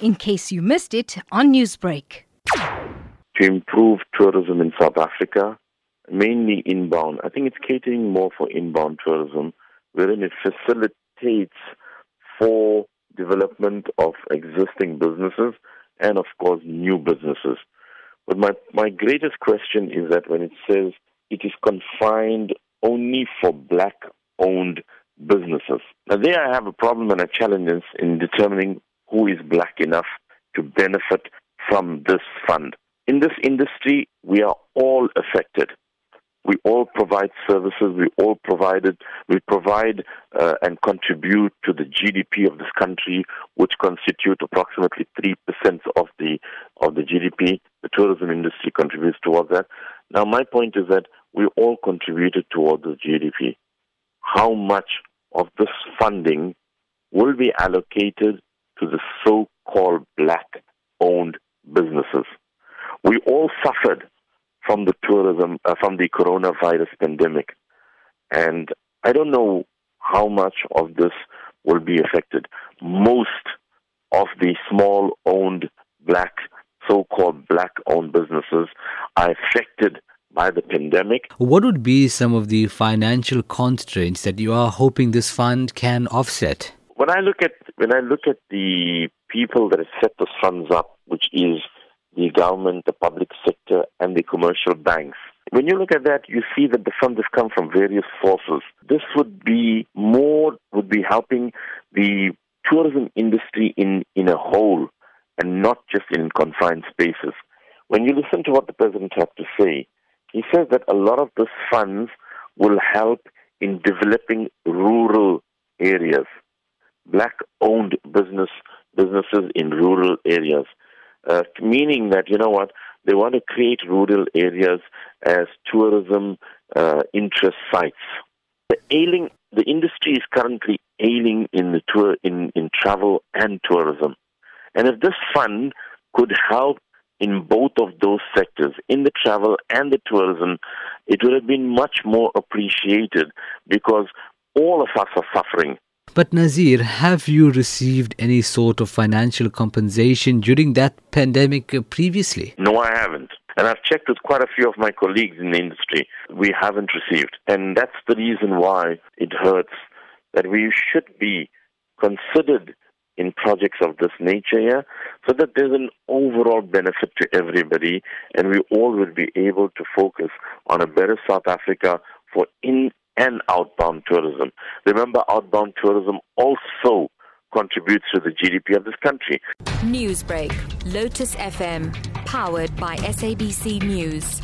in case you missed it on Newsbreak. To improve tourism in South Africa, mainly inbound. I think it's catering more for inbound tourism, wherein it facilitates for development of existing businesses and, of course, new businesses. But my, my greatest question is that when it says it is confined only for black owned businesses. Now, there I have a problem and a challenge in determining who is black enough to benefit from this fund. In this industry, we are all affected. We all provide services. We all provided. We provide uh, and contribute to the GDP of this country, which constitute approximately three percent of the of the GDP. The tourism industry contributes towards that. Now, my point is that we all contributed towards the GDP. How much of this funding will be allocated to the so-called black-owned businesses? We all suffered from the tourism, uh, from the coronavirus pandemic. And I don't know how much of this will be affected. Most of the small owned black, so called black owned businesses are affected by the pandemic. What would be some of the financial constraints that you are hoping this fund can offset? When I look at when I look at the people that have set those funds up, which is the government, the public sector, and the commercial banks. When you look at that, you see that the funds have come from various sources. This would be more, would be helping the tourism industry in, in a whole and not just in confined spaces. When you listen to what the president had to say, he says that a lot of those funds will help in developing rural areas, black owned business businesses in rural areas uh, meaning that, you know what, they want to create rural areas as tourism uh, interest sites. The ailing, the industry is currently ailing in the tour, in, in travel and tourism. And if this fund could help in both of those sectors, in the travel and the tourism, it would have been much more appreciated because all of us are suffering. But Nazir, have you received any sort of financial compensation during that pandemic uh, previously? No, I haven't. And I've checked with quite a few of my colleagues in the industry. We haven't received. And that's the reason why it hurts that we should be considered in projects of this nature so that there's an overall benefit to everybody and we all will be able to focus on a better South Africa for in and outbound tourism. Remember, outbound tourism also contributes to the GDP of this country. Newsbreak, Lotus FM, powered by SABC News.